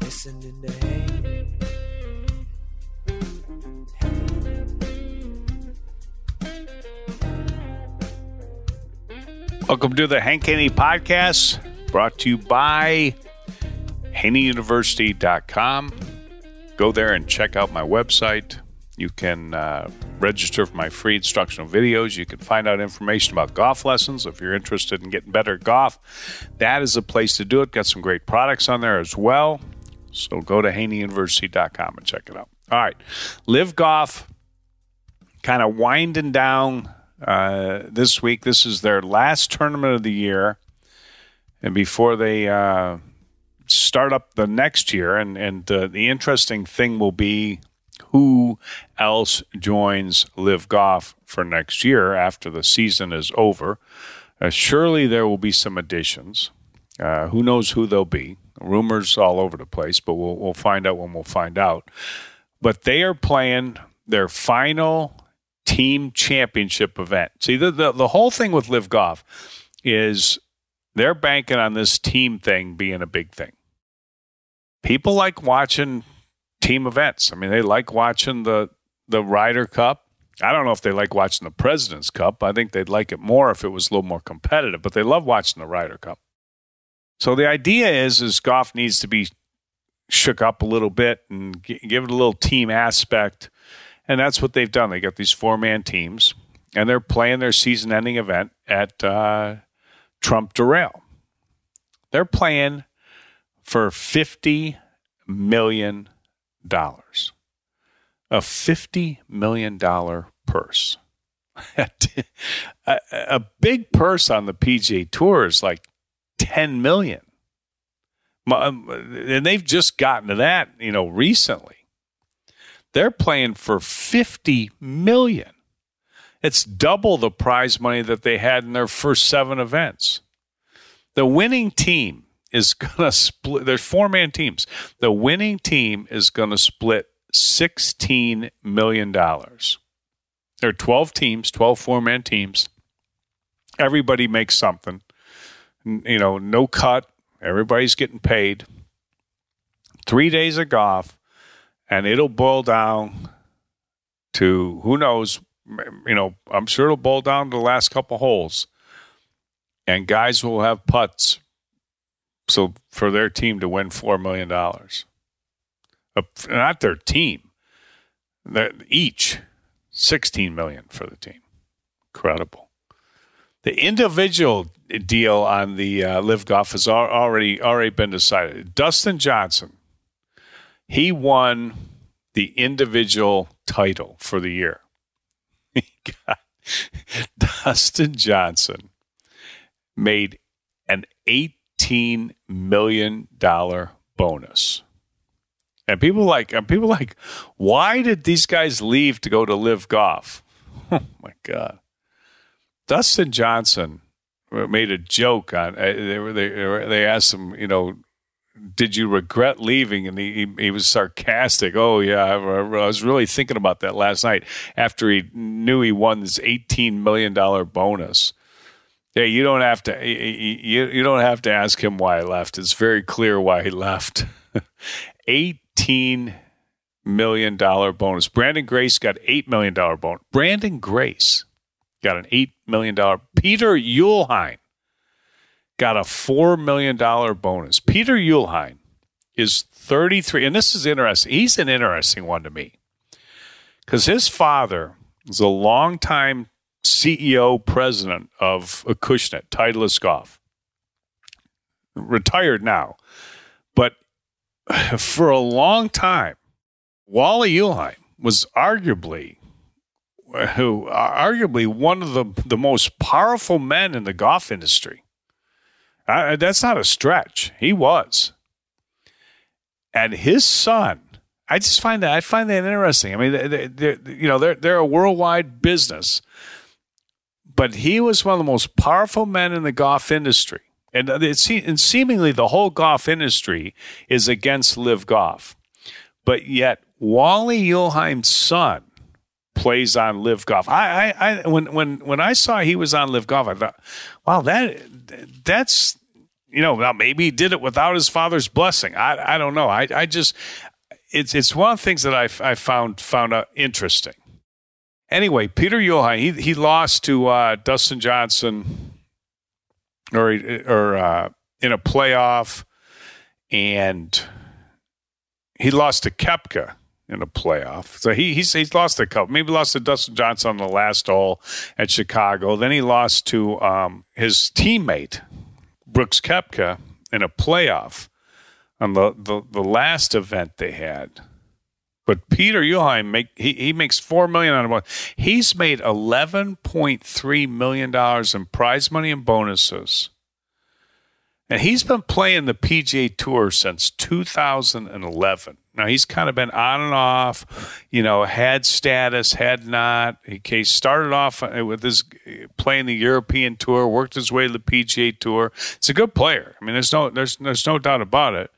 Listening to Haney. Welcome to the Hank Haney Podcast, brought to you by HaneyUniversity.com. Go there and check out my website. You can uh, register for my free instructional videos. You can find out information about golf lessons if you're interested in getting better at golf. That is a place to do it. Got some great products on there as well. So go to HaneyUniversity.com and check it out. All right. LIV Golf kind of winding down uh, this week. This is their last tournament of the year. And before they uh, start up the next year, and, and uh, the interesting thing will be who else joins LIV Golf for next year after the season is over. Uh, surely there will be some additions. Uh, who knows who they'll be? Rumors all over the place, but we'll, we'll find out when we'll find out. But they are playing their final team championship event. See, the, the, the whole thing with LIV Golf is they're banking on this team thing being a big thing. People like watching team events. I mean, they like watching the the Ryder Cup. I don't know if they like watching the President's Cup. I think they'd like it more if it was a little more competitive, but they love watching the Ryder Cup. So the idea is is golf needs to be shook up a little bit and give it a little team aspect. And that's what they've done. They got these four man teams, and they're playing their season ending event at uh, Trump Doral. They're playing for $50 million. A $50 million purse. a, a big purse on the PGA Tour is like 10 million. Um, and they've just gotten to that, you know, recently. They're playing for 50 million. It's double the prize money that they had in their first seven events. The winning team is going to split. There's four man teams. The winning team is going to split $16 million. There are 12 teams, 12 four man teams. Everybody makes something. You know, no cut. Everybody's getting paid. Three days of golf, and it'll boil down to who knows you know, I'm sure it'll boil down to the last couple holes, and guys will have putts. So for their team to win four million dollars, uh, not their team, each sixteen million for the team. Incredible. The individual deal on the uh, LIV Golf has already already been decided. Dustin Johnson, he won the individual title for the year. Dustin Johnson made an eighteen million dollar bonus. And people like and people like, why did these guys leave to go to LIV Golf? Oh my god. Dustin Johnson made a joke on. Uh, they were they they asked him, you know, did you regret leaving? And he he was sarcastic. Oh yeah, I, I was really thinking about that last night after he knew he won this eighteen million dollar bonus. Yeah, you don't have to you you don't have to ask him why he left. It's very clear why he left. eighteen million dollar bonus. Branden Grace got eight million dollar bonus. Branden Grace got an $8 million. Peter Uihlein got a $4 million bonus. Peter Uihlein is 33, and this is interesting. He's an interesting one to me because his father is a longtime CEO president of Acushnet, Titleist Golf. Retired now. But for a long time, Wally Uihlein was arguably who arguably one of the the most powerful men in the golf industry. Uh, that's not a stretch. He was, and his son. I just find that I find that interesting. I mean, they, they, you know, they're they're a worldwide business, but he was one of the most powerful men in the golf industry, and it's and seemingly the whole golf industry is against LIV Golf, but yet Wally Uihlein's son plays on LIV Golf. I, I, I, when when when I saw he was on LIV Golf, I thought, wow, that that's you know, now maybe he did it without his father's blessing. I I don't know. I I just it's it's one of the things that I I found found uh, interesting. Anyway, Peter Uihlein, he he lost to uh, Dustin Johnson, or or uh, in a playoff, and he lost to Koepka in a playoff. So he he's, he's lost a couple. Maybe lost to Dustin Johnson on the last hole at Chicago. Then he lost to um, his teammate Brooks Koepka in a playoff on the, the, the last event they had. But Peter Uihlein make he, he makes four million on a He's made eleven point three million dollars in prize money and bonuses. And he's been playing the PGA Tour since 2011. Now he's kind of been on and off, you know, had status, had not. He started off uh, with his playing the European Tour, worked his way to the PGA Tour. It's a good player. I mean, there's no there's there's no doubt about it.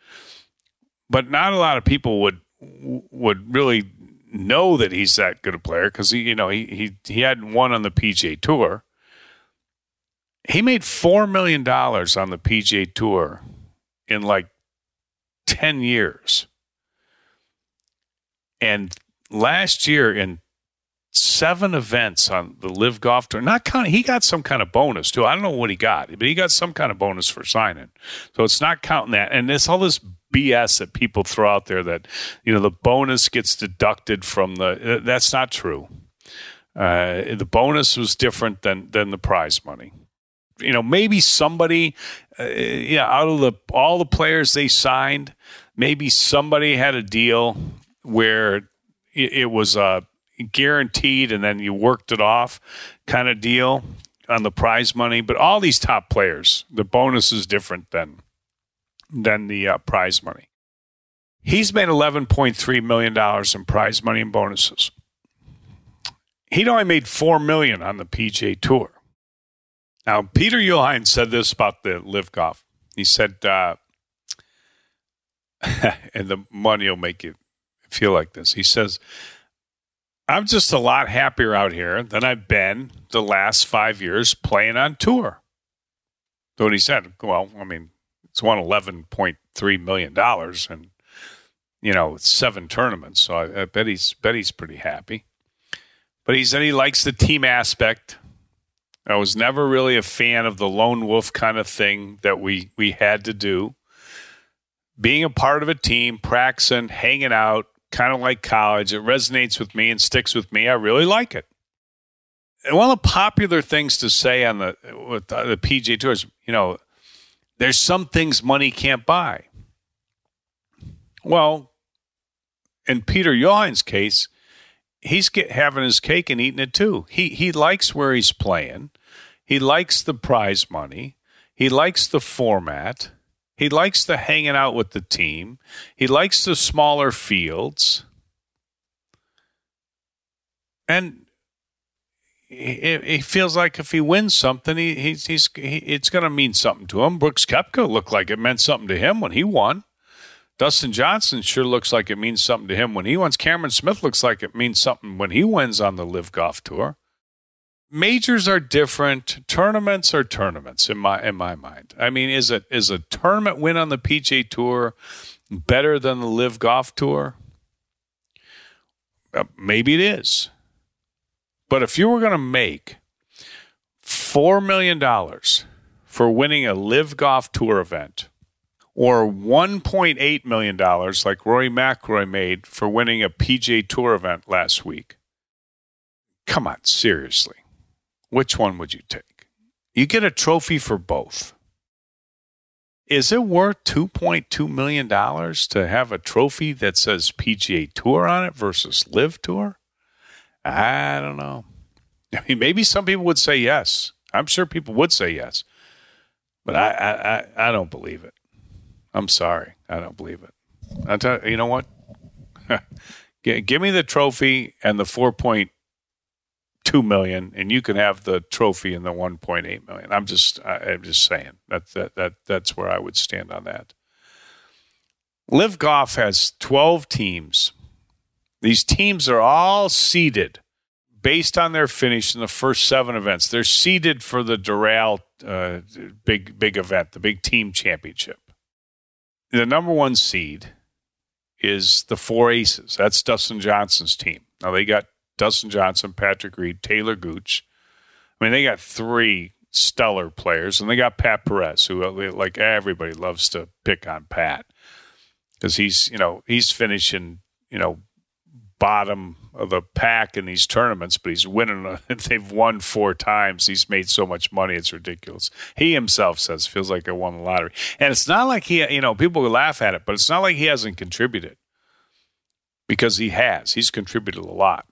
But not a lot of people would would really know that he's that good a player because he you know he he he hadn't won on the PGA Tour. He made four million dollars on the PGA Tour in like ten years and last year in seven events on the LIV Golf Tour, not counting, he got some kind of bonus too. I don't know what he got, but he got some kind of bonus for signing. So it's not counting that. And it's all this BS that people throw out there that, you know, the bonus gets deducted from the, that's not true. Uh, the bonus was different than, than the prize money. You know, maybe somebody, uh, yeah, out of the all the players they signed, maybe somebody had a deal where it, was uh, guaranteed and then you worked it off kind of deal on the prize money. But all these top players, the bonus is different than than the uh, prize money. He's made eleven point three million dollars in prize money and bonuses. He'd only made four million on the PGA Tour. Now, Peter Uihlein said this about the LIV Golf. He said, uh, and the money will make you feel like this. He says, I'm just a lot happier out here than I've been the last five years playing on tour. So what he said, well, I mean, it's won $11.3 million and, you know, seven tournaments. So I, I bet he's, bet he's pretty happy. But he said he likes the team aspect. I was never really a fan of the lone wolf kind of thing that we we had to do. Being a part of a team, practicing, hanging out, kind of like college, it resonates with me and sticks with me. I really like it. And one of the popular things to say on the with the, the PGA tours, you know, there's some things money can't buy. Well, in Peter Johan's case, he's get, having his cake and eating it too. He he likes where he's playing. He likes the prize money. He likes the format. He likes the hanging out with the team. He likes the smaller fields. And he, he feels like if he wins something, he, he's, he's he, it's going to mean something to him. Brooks Koepka looked like it meant something to him when he won. Dustin Johnson sure looks like it means something to him when he wins. Cameron Smith looks like it means something when he wins on the LIV Golf Tour. Majors are different. Tournaments are tournaments in my in my mind. I mean, is it is a tournament win on the PGA Tour better than the LIV Golf Tour? Uh, maybe it is. But if you were going to make four million dollars for winning a LIV Golf Tour event or $1.8 million like Rory McIlroy made for winning a PGA Tour event last week. Come on, seriously. Which one would you take? You get a trophy for both. Is it worth $2.2 million to have a trophy that says PGA Tour on it versus LIV Tour? I don't know. I mean, maybe some people would say yes. I'm sure people would say yes, but I, I, I don't believe it. I'm sorry. I don't believe it. I tell you know what? Give me the trophy and the 4.2 million, and you can have the trophy and the 1.8 million. I'm just, I, am just saying that, that that that's where I would stand on that. LIV Golf has 12 teams. These teams are all seeded based on their finish in the first seven events. They're seeded for the Doral uh, big big event, the big team championship the number one seed is the four aces. That's Dustin Johnson's team. Now they got Dustin Johnson, Patrick Reed, Talor Gooch. I mean, they got three stellar players, and they got Pat Perez, who like everybody loves to pick on Pat because he's you know he's finishing you know bottom of the pack in these tournaments, but he's winning. They've won four times. He's made so much money, it's ridiculous. He himself says feels like I won the lottery, and it's not like he, you know, people laugh at it, but it's not like he hasn't contributed because he has. He's contributed a lot,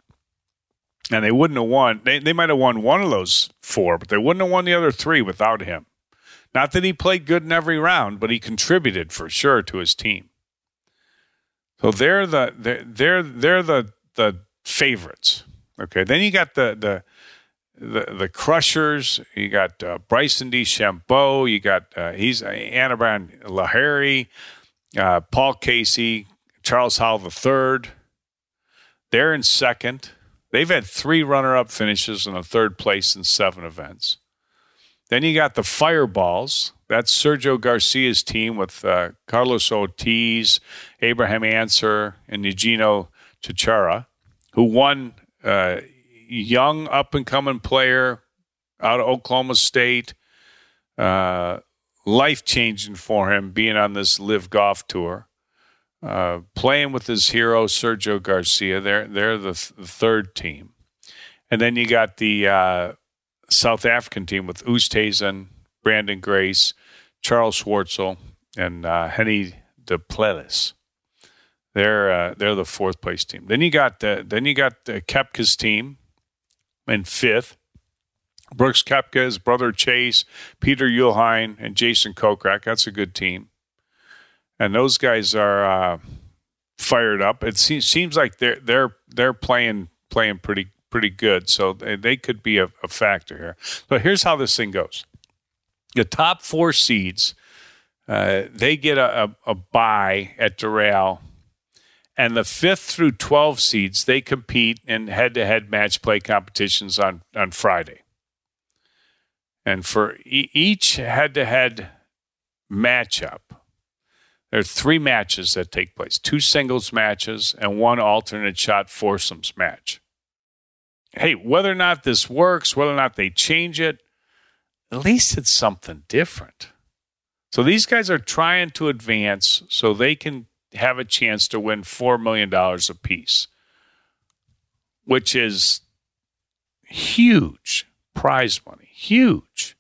and they wouldn't have won. They they might have won one of those four, but they wouldn't have won the other three without him. Not that he played good in every round, but he contributed for sure to his team. So they're the they're they're, they're the the favorites. Okay, then you got the the the, the crushers. You got uh, Bryson DeChambeau. You got uh, he's uh, Lahiri, uh, Paul Casey, Charles Howell III. They're in second. They've had three runner-up finishes and a third place in seven events. Then you got the Fireballs. That's Sergio Garcia's team with uh, Carlos Ortiz, Abraham Ancer, and Eugenio Chacarra, who won uh, young up and coming player out of Oklahoma State. Uh, Life changing for him being on this LIV Golf Tour. Uh, playing with his hero Sergio Garcia. They're they're the, th- the third team, and then you got the uh, South African team with Oosthuizen, Branden Grace, Charles Schwartzel, and uh, Hennie du Plessis. They're uh, they're the fourth place team. Then you got the then you got the Koepka's team in fifth. Brooks Koepka, his brother Chase, Peter Uihlein, and Jason Kokrak. That's a good team, and those guys are uh, fired up. It seems, like they're they're they're playing playing pretty pretty good, so they, they could be a, a factor here. But here's how this thing goes: the top four seeds, uh, they get a, a, a bye at Doral. And the fifth through 12 seeds, they compete in head to head match play competitions on, on Friday. And for e- each head to head matchup, there are three matches that take place two singles matches and one alternate shot foursomes match. hey, whether or not this works, whether or not they change it, at least it's something different. So these guys are trying to advance so they can have a chance to win $4 million apiece, which is huge prize money. Huge.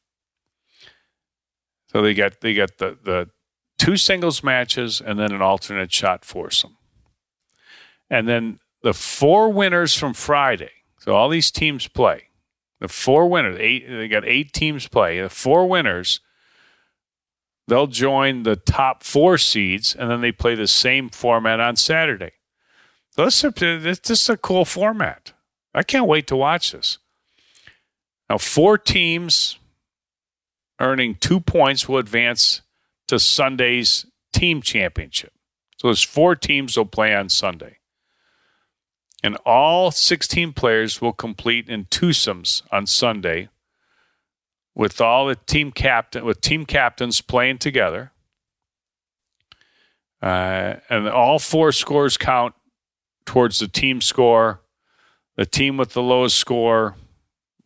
So they got they got the, the two singles matches and then an alternate shot foursome. And then the four winners from Friday. So all these teams play. The four winners, eight they got eight teams play. The four winners they'll join the top four seeds, and then they play the same format on Saturday. This is a cool format. I can't wait to watch this. Now, four teams earning two points will advance to Sunday's team championship. So there's four teams will play on Sunday. And all 16 players will complete in twosomes on Sunday with all the team captain with team captains playing together. Uh, and all four scores count towards the team score. The team with the lowest score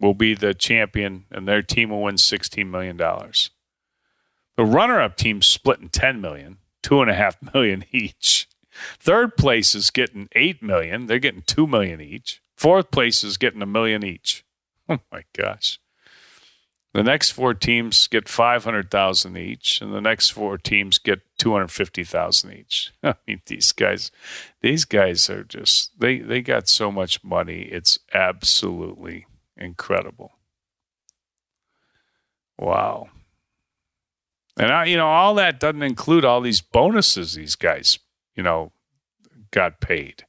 will be the champion, and their team will win $16 million. The runner-up team split in 10 million, two and a half million each. Third place is getting 8 million. They're getting 2 million each. Fourth place is getting a million each. Oh my gosh. The next four teams get 500,000 each and the next four teams get 250,000 each. I mean these guys these guys are just they they got so much money. It's absolutely incredible. Wow. And I, you know, all that doesn't include all these bonuses these guys, you know, got paid.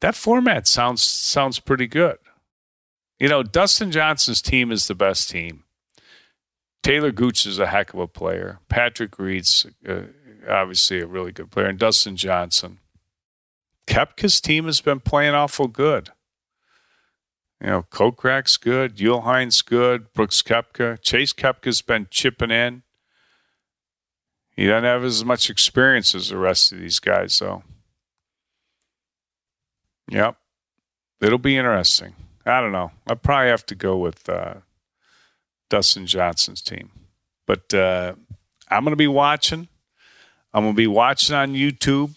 That format sounds sounds pretty good. You know, Dustin Johnson's team is the best team. Talor Gooch is a heck of a player. Patrick Reed's uh, obviously a really good player, and Dustin Johnson. Koepka's team has been playing awful good. You know, Kokrak's good, Uihlein's good, Brooks Koepka. Chase Koepka's been chipping in. He doesn't have as much experience as the rest of these guys, though. Yep. It'll be interesting. I don't know. I probably have to go with uh, Dustin Johnson's team. But uh, I'm going to be watching. I'm going to be watching on YouTube.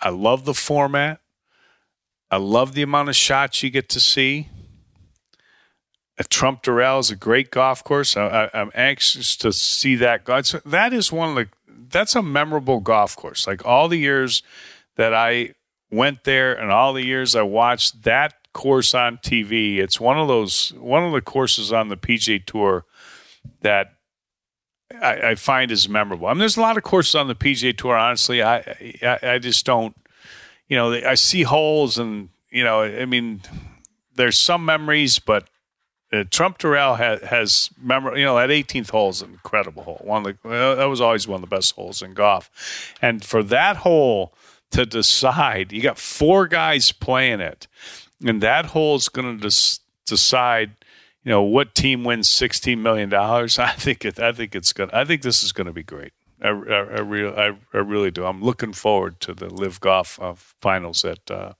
I love the format. I love the amount of shots you get to see. A Trump Doral is a great golf course. I, am anxious to see that. So That is one of the. That's a memorable golf course. Like all the years that I went there, and all the years I watched that course on TV. It's one of those one of the courses on the PGA Tour that I, I, find is memorable. I mean, there's a lot of courses on the PGA Tour. Honestly, I I, I just don't. You know, I see holes, and you know, I mean, there's some memories, but uh, Trump Doral has, has memory. You know, that 18th hole is an incredible hole. One of the that was always one of the best holes in golf, and for that hole to decide, you got four guys playing it, and that hole is going to des- decide you know what team wins 16 million dollars i think it i think it's good i think this is going to be great I, I, I, really, I, I, really do. I'm looking forward to the LIV Golf uh, finals at uh,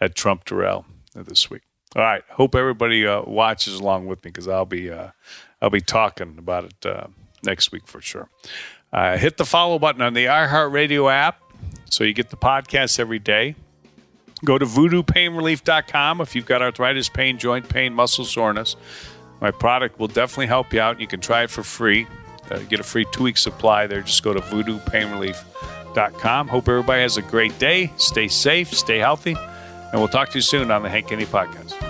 at Trump Doral this week. All right, hope everybody uh, watches along with me because I'll be uh, I'll be talking about it uh, next week for sure. Uh, hit the follow button on the iHeartRadio app so you get the podcast every day. Go to voodoopainrelief.com if you've got arthritis, pain, joint pain, muscle soreness. My product will definitely help you out. You can try it for free. Uh, get a free two week supply there. Just go to voodoopainrelief.com. Hope everybody has a great day. Stay safe, stay healthy, and we'll talk to you soon on the Hank Haney Podcast.